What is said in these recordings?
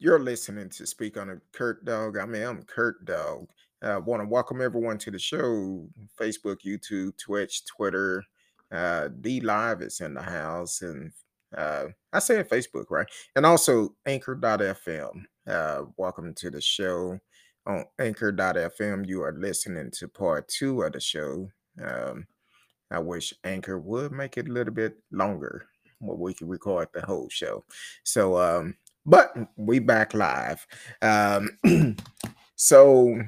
You're listening to Speak on a Kurt Dog. I mean, I'm Kurt Dog. I want to welcome everyone to the show Facebook, YouTube, Twitch, Twitter. Uh, DLive is in the house. And uh, I said Facebook, right? And also Anchor.fm. Uh, welcome to the show. On Anchor.fm, you are listening to part two of the show. Um, I wish Anchor would make it a little bit longer where we could record the whole show. So, um, but we back live. Um, so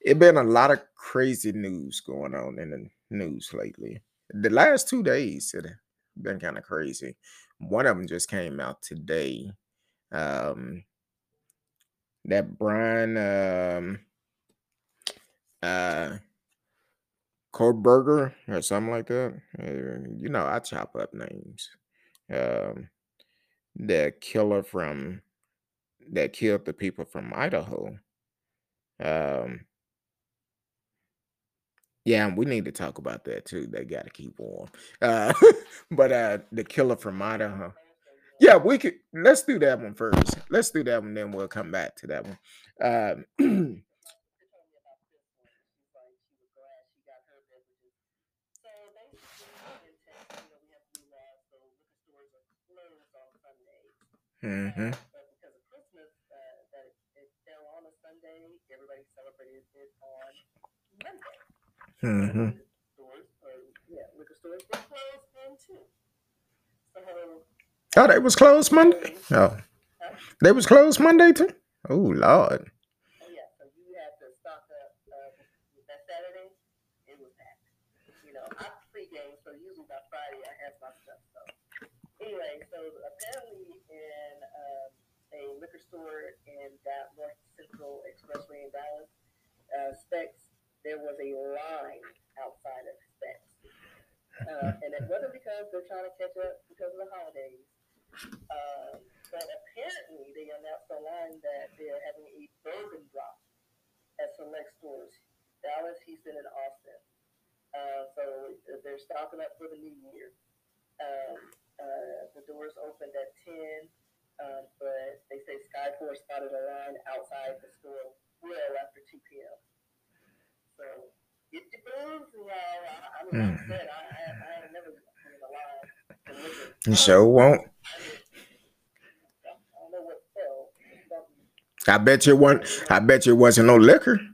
it been a lot of crazy news going on in the news lately. The last two days it been kind of crazy. One of them just came out today. Um, that Brian um, uh, Kohlberger or something like that. Uh, you know, I chop up names. Um, the killer from that killed the people from Idaho. Um, yeah, we need to talk about that too. They got to keep warm. Uh, but uh, the killer from Idaho. Yeah, we could. Let's do that one first. Let's do that one, then we'll come back to that one. Um, Mm-hmm. But because of Christmas, uh, that it, it fell on a Sunday, everybody celebrated it on Monday. Mm-hmm. Stores, or, yeah, liquor stores were closed then too. So, Oh, they was closed Monday. Oh, they was closed Monday too. Oh Lord. Oh, yeah, so you had to stock up uh, with that Saturday. It was packed. You know, I pregame, so usually by Friday I have my stuff. So anyway, so apparently in um, a liquor store in that North Central Expressway in Dallas, uh, Spec's, there was a line outside of Spec's. Uh, and it wasn't because they're trying to catch up because of the holidays. Um, but apparently they announced online that they're having a bourbon drop at select stores, Dallas, Houston, and Austin. Uh, so they're stocking up for the new year. Um, uh, the doors opened at 10, um, but they say Skyforce spotted a line outside the store well after 2 p.m. So get your booze, y'all. I, I mean, like I said, I, I, I ain't never been in a line. You sure won't. I mean, I don't know what fell. Something, I bet you one. I bet you it wasn't no liquor.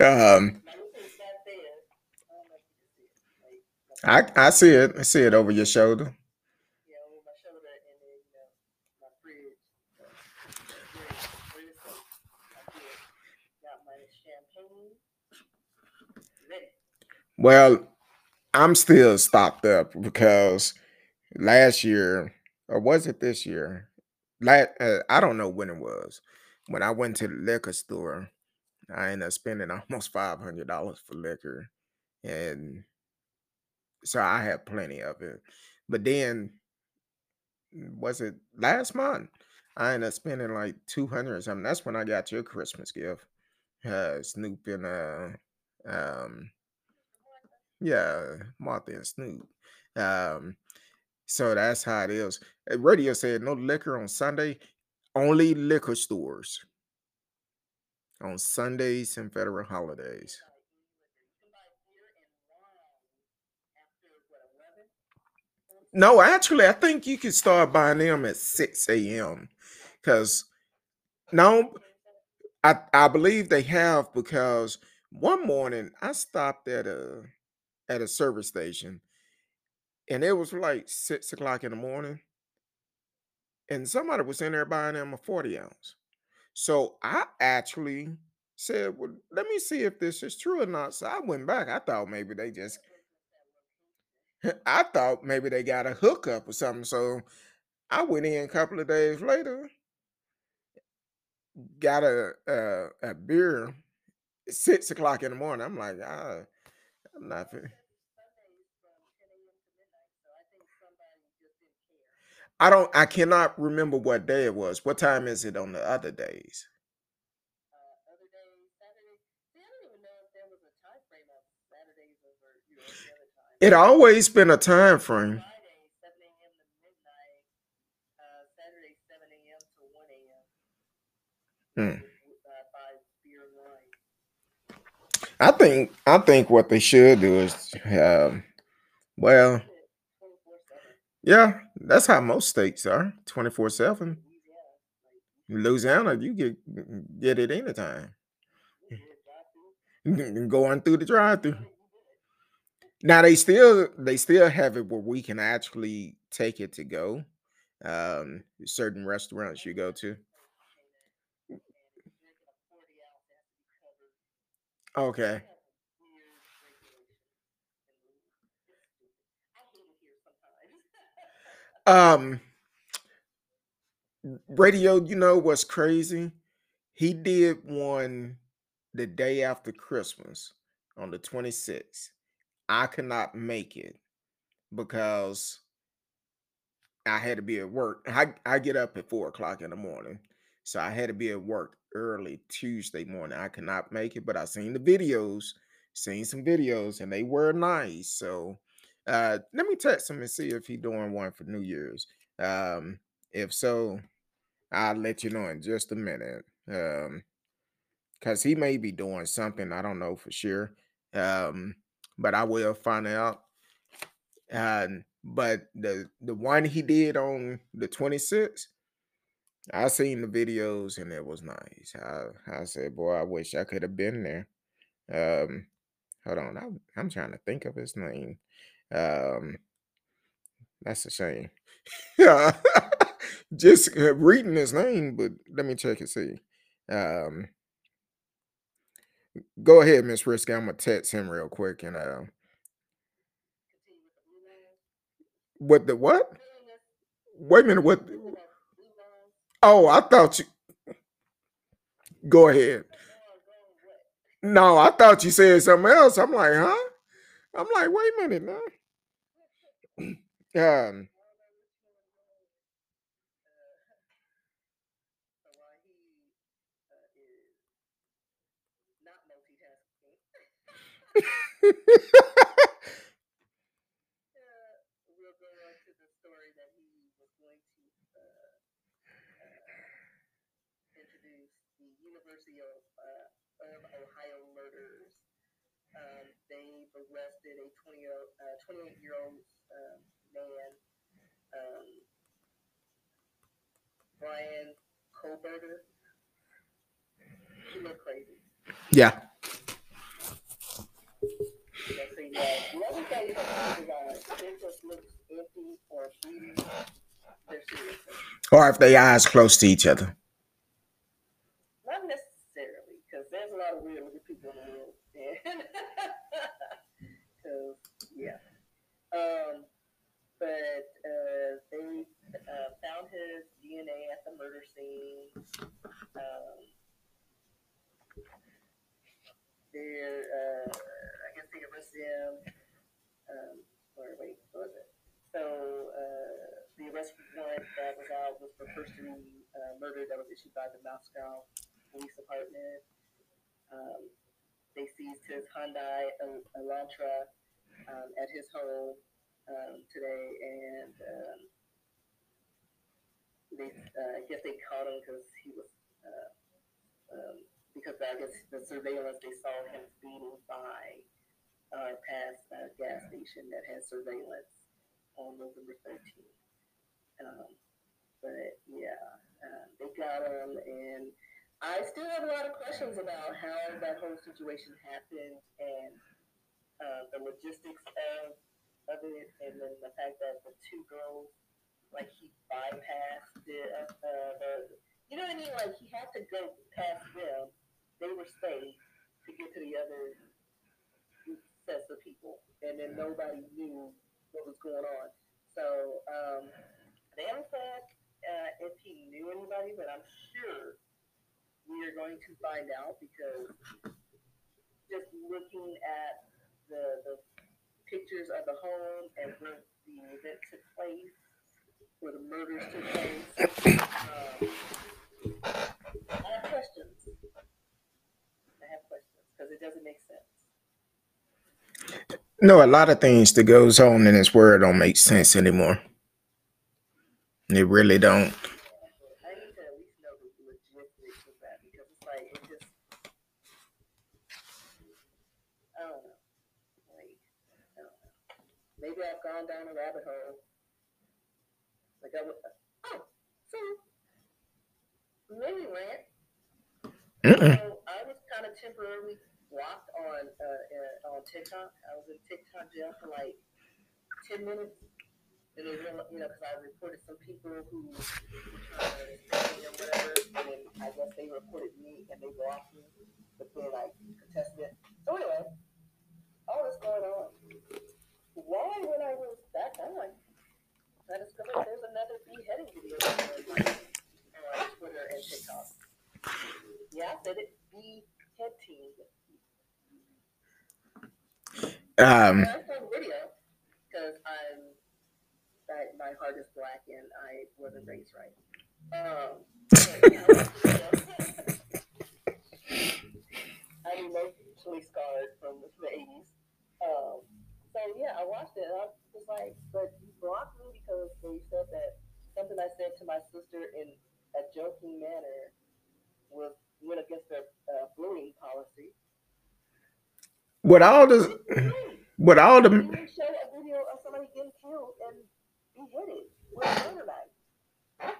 Um, Now, this is not there. I don't know if you can see it. Like, I I see it. I see it over your shoulder. you know, over my shoulder and then, you know, my fridge. So, fridge, fridge, so I did. Got my champagne. Ready. Well, I'm still stocked up because last year, or was it this year? La- uh, I don't know when it was. When I went to the liquor store, I ended up spending almost five hundred dollars for liquor, and so I had plenty of it. But then, was it last month? I ended up spending like two hundred or something. That's when I got your Christmas gift, uh, Snoop and uh, um, yeah, Martha and Snoop. Um, so that's how it is. Uh, Radio said no liquor on Sunday, only liquor stores on Sundays and federal holidays. You can buy beer and wine after, what, 11? No, actually, I think you can start buying them at 6 a.m. Because no, I, I believe they have because one morning I stopped at a at a service station and it was like six o'clock in the morning and somebody was in there buying them a 40 ounce. So I actually said, Well, let me see if this is true or not. So I went back. I thought maybe they just I thought maybe they got a hookup or something. So I went in a couple of days later, got a a, a beer six o'clock in the morning. I'm like, ah, not very. I don't. I cannot remember what day it was. What time is it on the other days? It always been a time frame. Friday, 7 a.m. to midnight, uh, Saturday, 7 a.m. to 1 a.m. Hmm. I think I think what they should do is, um, well, yeah, that's how most states are, twenty four seven. Louisiana, like you get get it anytime. drive through. Going through the did it. Now they still they still have it where we can actually take it to go. Um, certain restaurants you go to. And drinking a forty ounce has to be covered. Okay. Weird regulation. And it's stupid. I hate it here sometimes. Um, radio, you know what's crazy? He did one the day after Christmas on the 26th. I could not make it because I had to be at work. I, I get up at four o'clock in the morning. So I had to be at work early Tuesday morning. I could not make it, but I seen the videos, seen some videos, and they were nice. So uh let me text him and see if he doing one for New Year's. Um, if so, I'll let you know in just a minute. Um, because he may be doing something. I don't know for sure. Um, but I will find out. And but the the one he did on the 26th, I seen the videos and it was nice. I I said, boy, I wish I could have been there. Um, hold on, I'm I'm trying to think of his name. Um, that's a shame. Just uh, reading his name, but let me check and see. Um, go ahead, Miss Risky. I'm gonna text him real quick and uh, what the what? Wait a minute, what? Oh, I thought you. Go ahead. No, I thought you said something else. I'm like, huh? I'm like, wait a minute now. Um, So while he uh, is not multitasking, uh, we'll go on to the story that he was going to uh, uh, introduce the University of, uh, of Ohio murders. Um, they've arrested a 20 year, uh, 28 year old um, man, um, Bryan Kohberger. He looked crazy. yeah. Let's see, yeah. The other thing about his eyes, it just looks empty or bleeding. They're serious. Or if they eyes close to each other. Not necessarily, because there's a lot of weird looking people in the world. Because, yeah. Um, but uh, they uh, found his DNA at the murder scene. Um, they're, uh, I guess they arrested him. Um, or wait, what was it? So uh, the arrest warrant that was out was for first degree uh, murder that was issued by the Moscow Police Department. Um, they seized his Hyundai Elantra um, at his home um, today, and um, they, uh, I guess they caught him because he was, uh, um, because I guess the surveillance they saw him speeding by uh, past a gas station that had surveillance on November 13th. Um, but yeah, uh, they got him, and I still have a lot of questions about how that whole situation happened and uh, the logistics of it, and then the fact that the two girls, like he bypassed the, uh, the you know what I mean? Like he had to go past them. They were safe to get to the other sets of people, and then nobody knew what was going on. So um, they haven't said uh, if he knew anybody, but I'm sure we are going to find out because just looking at the the pictures of the home and where the event took place, where the murders took place, um, I have questions. I have questions because it doesn't make sense. No, a lot of things that goes on in this world don't make sense anymore. They really don't. I need to at least know the logistics of that I've gone down a rabbit hole. Like I would, oh, so rant. Mm-mm. So I was kind of temporarily blocked on uh, uh, on TikTok. I was in TikTok jail for like ten minutes, and they real you know because I reported some people who were trying to or whatever, and then I guess they reported me and they blocked me, but then I contested it. So anyway, all this going on. Why when I was back on, I discovered there's another beheading video on, my, on Yeah, I said it. Beheading. Um, And the video because I'm my heart is black and I wasn't raised right. Um, but, yeah, I watched the video. I'm emotionally scarred from the eighties. Um, so yeah, I watched it and I was just like, but you blocked me because they said that something I said to my sister in a joking manner was went against their uh, bullying policy. with all the with all the You show a video of somebody getting killed and beheaded with a murder knife.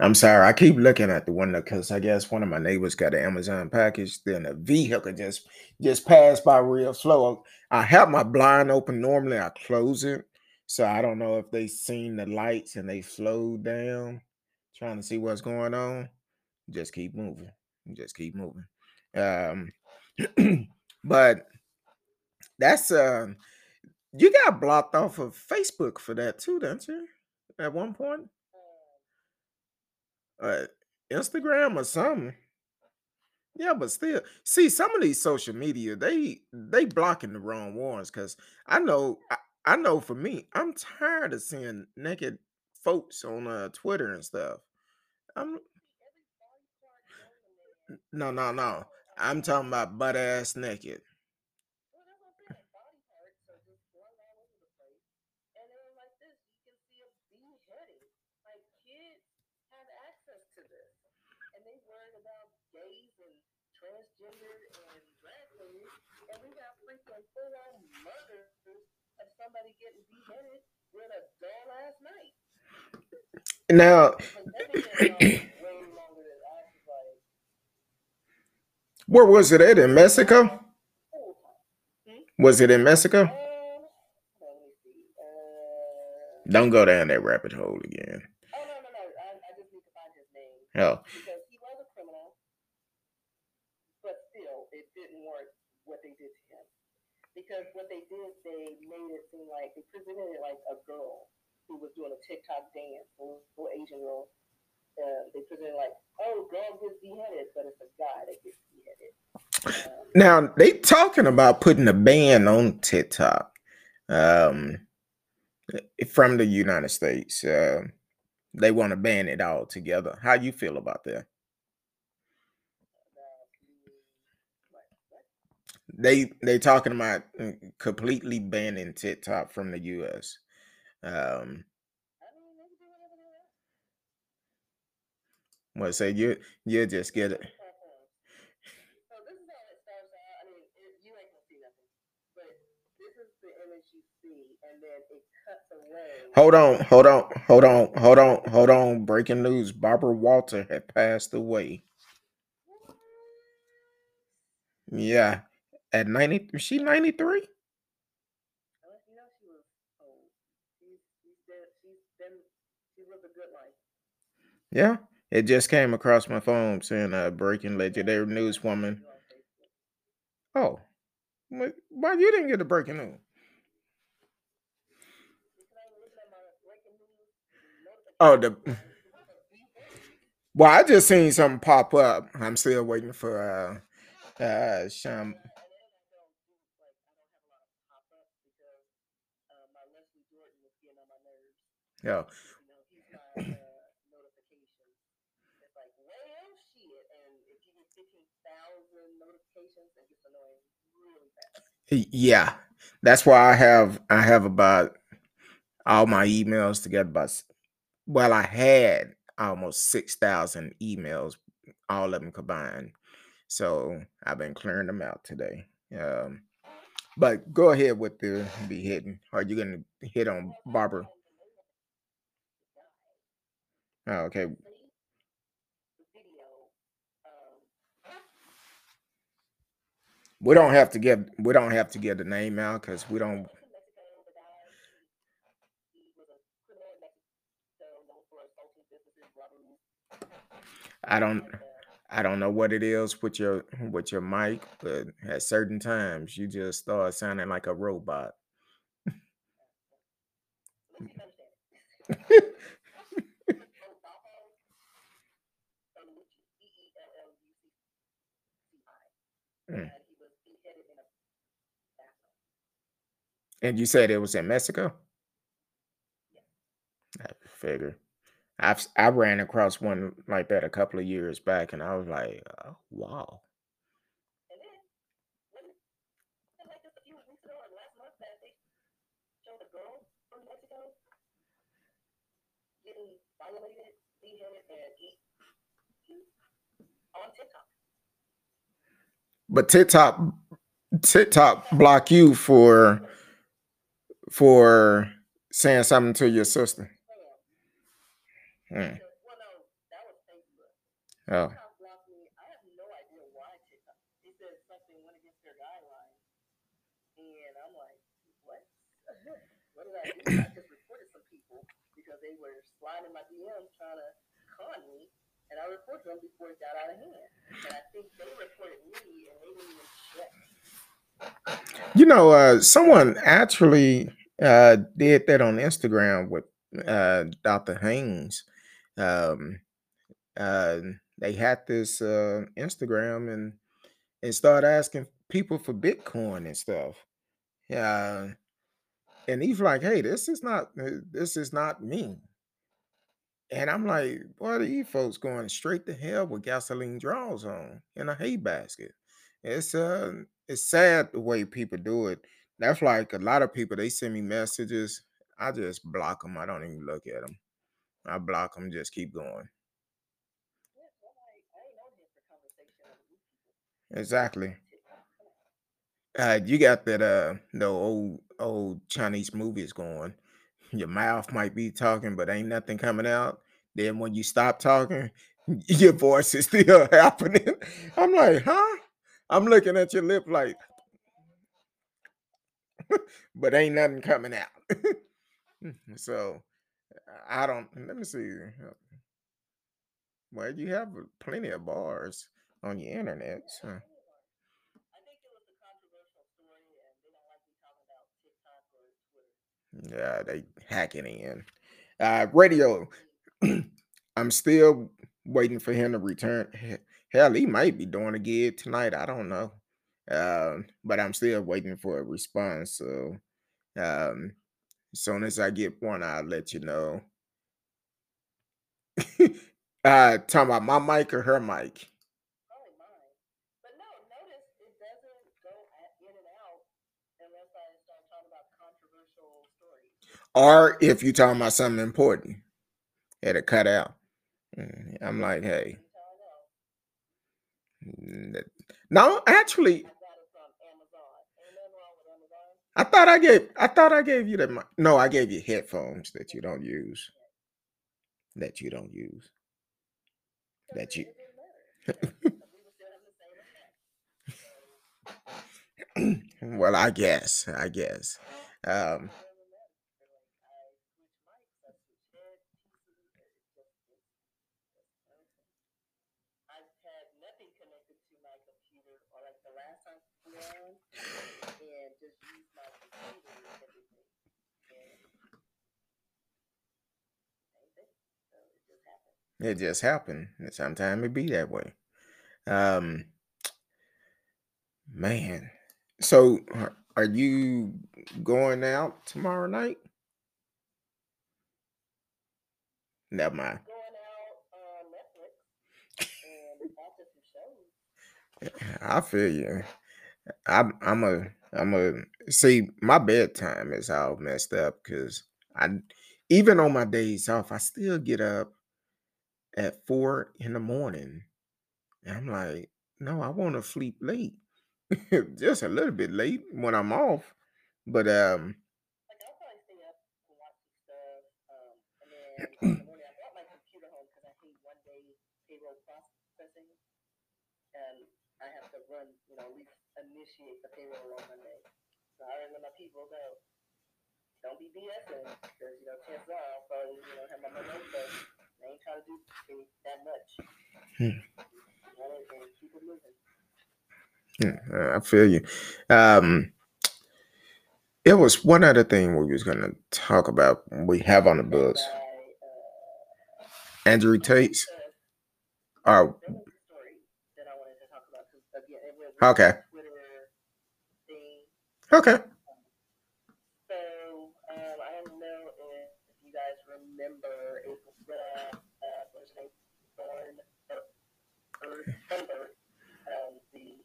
I'm sorry, I keep looking at the window because I guess one of my neighbors got an Amazon package. Then a vehicle just just passed by real slow. I have my blind open. Normally I close it, so I don't know if they seen the lights and they slowed down, trying to see what's going on. Just keep moving. Just keep moving. Um, but that's um, you got blocked off of Facebook for that too, didn't you? At one point uh, Instagram or something. Yeah, but still, see some of these social media they they blocking the wrong ones because I know I, know for me I'm tired of seeing naked folks on uh, Twitter and stuff. I'm no no no. I'm talking about butt ass naked. Well, that's what I'm saying. Body parts are just blown all over the place. And then like this, you can see a beheading. Like kids have access to this. And they worried about gays and transgender and drag queens. And we got freaking full on murders of somebody getting beheaded with a dull ass night. Now, Like that video is way longer than I was like, where was it at in Mexico? oh, Was it in Mexico? see. Uh, Don't go down that rabbit hole again. Oh no no no! I, I just need to find his name Hell, because he was a criminal, but still, it didn't work what they did to him. Because what they did, they made it seem like they presented it like a girl who was doing a TikTok dance, a little Asian girl. Uh, they presented like, oh, girl gets beheaded, but it's a guy that gets beheaded. Um, Now they talking about putting a ban on TikTok um, from the United States. Uh, they want to ban it all together. How you feel about that? about the, like, what? They they talking about uh, completely banning TikTok from the U.S. Um, what say you you just get it? Hold on, hold on, hold on, hold on, hold on. Breaking news: Barbara Walter had passed away. Yeah, at ninety. is She ninety three. Unless you know she was old. She's she's been she's been she lived a good life. Yeah, it just came across my phone saying uh, breaking legendary newswoman. You on Facebook. Oh, wh- why you didn't get the breaking news? Because I was looking at my breaking news Oh, the well, I just seen something pop up. I'm still waiting for uh uh Sham. Yeah, and then I don't do like I don't have a lot of pop ups because uh, my Leslie Jordan was getting on my nerves. Yeah, You know, he's my uh, notification. It's like, well, shit, and if you get fifteen thousand notifications, it gets annoying really fast. Y- yeah. That's why I have I have about all my emails together. About s- well, I had almost six thousand emails, all of them combined. So I've been clearing them out today. Um, But go ahead with the be hitting. Are you gonna hit on Barbara? Oh, okay. We don't have to get we don't have to get the name out because we don't I don't I don't know what it is with your with your mic, but at certain times you just start sounding like a robot. let's see if I understand it. Bellucci, B-E-L-L-U-C-C-I. Mm. And he was beheaded in a bathroom. And you said it was in Mexico? I figure. I've I ran across one like that a couple of years back, and I was like, oh, wow. And then, wasn't it like just a few weeks ago or last month that they showed a girl from Mexico getting violated, beheaded, and eat on TikTok? But TikTok TikTok block you for for saying something to your sister. Hmm. Because, well, no, that was Facebook. Oh, TikTok blocked me. I have no idea why TikTok. It said something went against their guidelines, and I'm like, what? what did I do? I just reported some people because they were sliding my DMs trying to con me, and I reported them before it got out of hand. And I think they reported me, and they didn't even check. you know, uh, someone actually uh, did that on Instagram with uh, Dr. Haynes. Um, uh, they had this uh, Instagram and and started asking people for Bitcoin and stuff. Yeah, and he's like, "Hey, this is not uh, this is not me." And I'm like, "Boy, these folks going straight to hell with gasoline draws on in a hay basket." It's uh, it's sad the way people do it. That's like a lot of people. They send me messages. I just block them. I don't even look at them. I block them. Just keep going. Yeah, so I'm like, I ain't on here for conversation with new people. Exactly. TikTok, come on. Uh, you got that uh the old old Chinese movies going. Your mouth might be talking, but ain't nothing coming out. Then when you stop talking, your voice is still happening. I'm like, huh? I'm looking at your lip like, but ain't nothing coming out. so I don't. Let me see. Well, you have plenty of bars on your internet. So. I think it was a controversial story, and they don't like me talking about TikTok or Twitter. Yeah, they hacking in. Uh, radio. I'm still waiting for him to return. Hell, he might be doing a gig tonight. I don't know. Um, but I'm still waiting for a response. So um, as soon as I get one, I'll let you know. uh talking about my mic or her mic. Probably mine. But no, notice it doesn't go at, in and out unless I start talking about controversial stories. Or if you're talking about something important, it'll cut out. Mm, I'm like, hey. Mm, No, actually, I thought I gave I thought I gave you the no, I gave you headphones that you don't use. That you don't use. That you well, I guess. I guess. Um it doesn't matter. They're like, I switch mics, I switch head pieces. It just, it's just everything. I've had nothing connected to my computer or like the last time we were on and just use my computer and everything. And same thing. So it just happened. It just happened. Sometimes it be that way. Um man. So are- you going out tomorrow night? Never mind. Going out on Netflix and shows. I feel you. I'm I'm a I'm a see my bedtime is all messed up because I even on my days off I still get up at four in the morning. And I'm like, no, I want to sleep late. just a little bit late when I'm off, but um, Like I'll probably stay up and watch some stuff. Um, and then in the morning I brought my computer home because I hate one day payroll processing, and I have to run, you know, at least initiate the payroll on Monday. So I already let my people know. Don't be BSing because you know chances are I'll probably you know have my money I ain't trying to do that much. Hmm. You know, and keep it moving. yeah, I feel you. Um, it was one other thing we was gonna talk about. We have on the books uh, Andrew Tate's. uh, Oh, Okay. was a story that I wanted to talk about 'cause, again, it went with Okay. the Twitter thing. okay. So um, I don't know if you guys remember April uh, uh, what's her name? Thorn or or Thunberg, um, the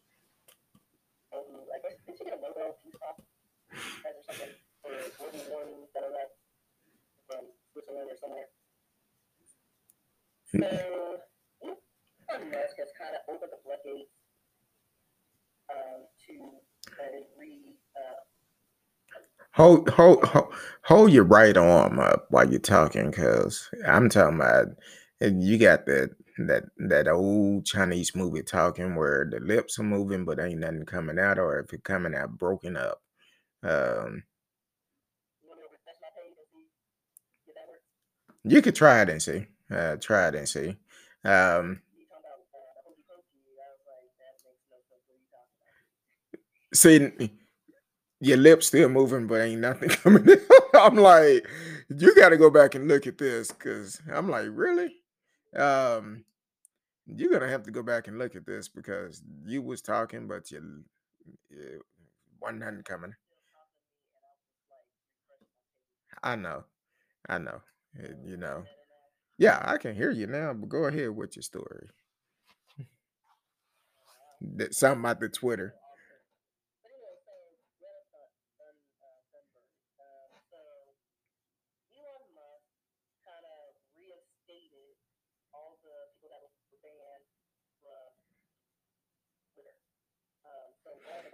oh, I guess did she get a Nobel Peace Prize or something for World War One, da da da, from Switzerland or somewhere. So Elon Musk has kind of opened the floodgates um, to kind of re uh, Hold, hold, hold, your right arm up while you're talking, cause I'm talking about, you got that that that old Chinese movie talking where the lips are moving but ain't nothing coming out, or if it's coming out broken up. Um, you could try it and see. Uh, try it and see. Um, see, your lips still moving, but ain't nothing coming. I'm like, you got to go back and look at this, cause I'm like, really? Um, you're gonna have to go back and look at this because you was talking, but you, you wasn't nothing coming. I know, I know. You know, yeah, I can hear you now. But go ahead with your story. That something about the Twitter.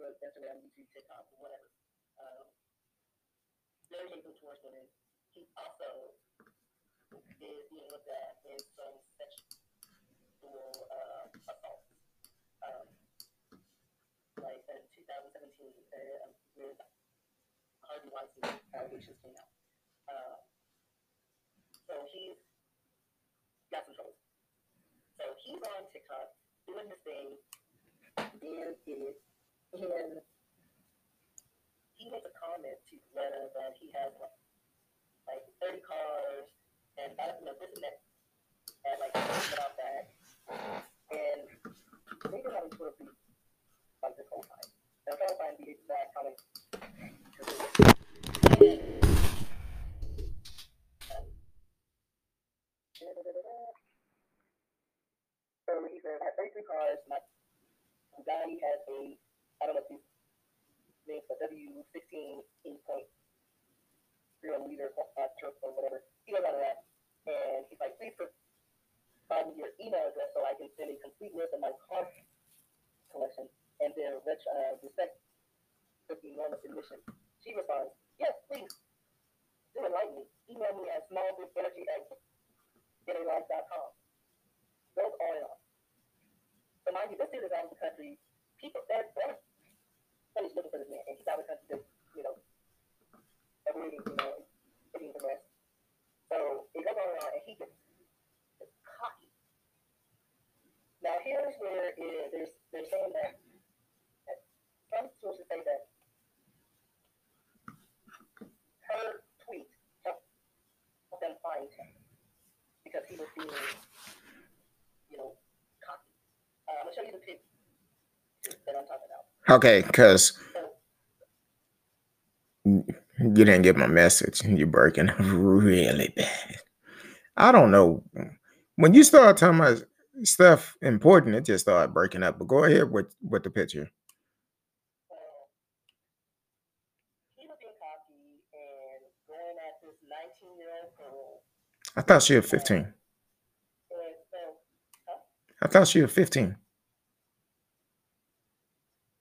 Facebook, Instagram, YouTube, TikTok, whatever. Um, very hateful towards women. He also is being looked at in some sexual uh, assault. Um, like in 2017, uh, Harvey Weinstein allegations came out. Uh, so he's got some trouble. So he's on TikTok doing his thing, being idiot, and he makes a comment to Greta that he has like, like 30 cars and I don't know this and that, and like talking about that, and they've been having Twitter beef like this whole time. And I'm trying to find the exact comment. So he said, I have 33 cars. My Bugatti has a, I don't know if you think, a W16 8.0 liter uh, truck or whatever. He goes out of that. And he's like, please provide me your email address so I can send a complete list of my car collection and their ret- uh, respect for the enormous admission. She responds, yes, please. Do enlighten me. Email me at smallgroupenergy at getalife.com. Goes on and on. So mind you, dude is out of the country. People, they're, they're somebody's looking for this man, and he's of the country, just, you know, avoiding, you know, getting the rest. So it goes on and he gets cocky. Now here's where it. There's, they're saying that, that some sources say that her tweet helped them find him because about. Okay, because you didn't get my message. And you're breaking up really bad. I don't know. When you start talking about stuff important, it just started breaking up. But go ahead with with the picture. So he was being cocky and going at this 19 year old girl. I thought she was 15. I thought she was 15.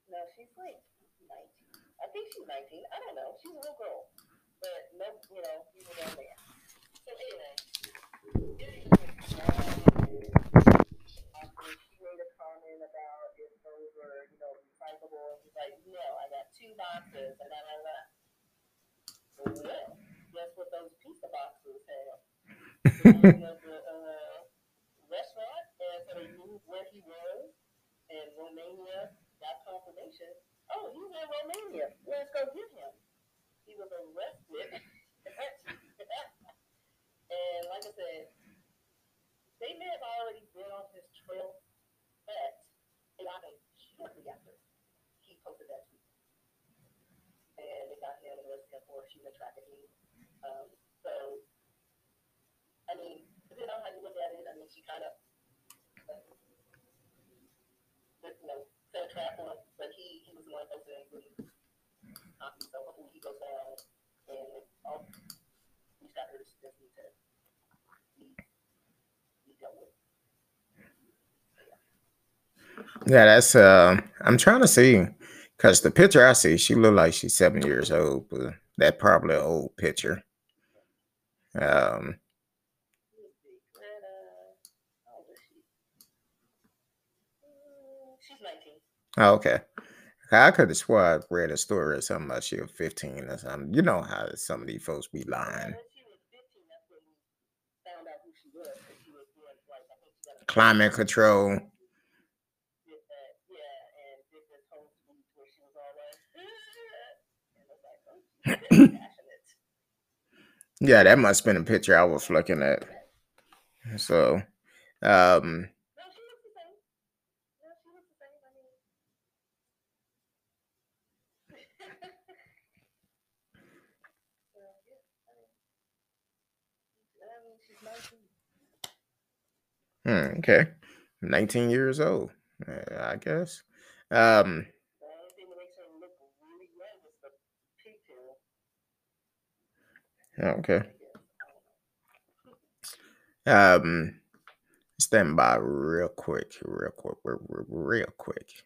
no, she's like 19. I think she's 19. I don't know. She's a little girl. But no, you know, he was on there. So anyway, after she made a comment about if those were, you know, recyclable, he's like, no, I got two boxes, and da da da. Well, guess what those pizza boxes name uh, restaurant, and so they knew where he was, and Romania got confirmation. Oh, he's in Romania. Let's go get him. He was arrested. and like I said, they may have already been on his trail, but they got him shortly after that. And they got human trafficking. Um, so, I mean, depending on how you look at it, I mean, she kind of, you know, set a trap on, but he, he was the one it really copy, so he goes down and all these just need to be, be dealt with. Yeah, that's uh I'm trying to see because the picture I see, she look like she's seven years old, but that probably an old picture. Um Let's see, Greta, how old is she? She's 19. oh, okay. I could have swore I read a story or something about she was 15 or something. You know how some of these folks be lying. Climate she was 15, that's when we found out who she was, because she was doing, like, I think she got a Climate control. did that, yeah, and did this whole speech where she was all like, and it's like, oh, she's very Yeah, that must have been a picture I was looking at. So um No, she looks the same. No, she looks the same. I mean, yeah, I mean, I mean, she's 19. hmm, okay. 19 years old, I guess. Um The only thing that makes her look really young is the pigtail. Okay. Don't know. Um stand by real quick, real quick, real quick.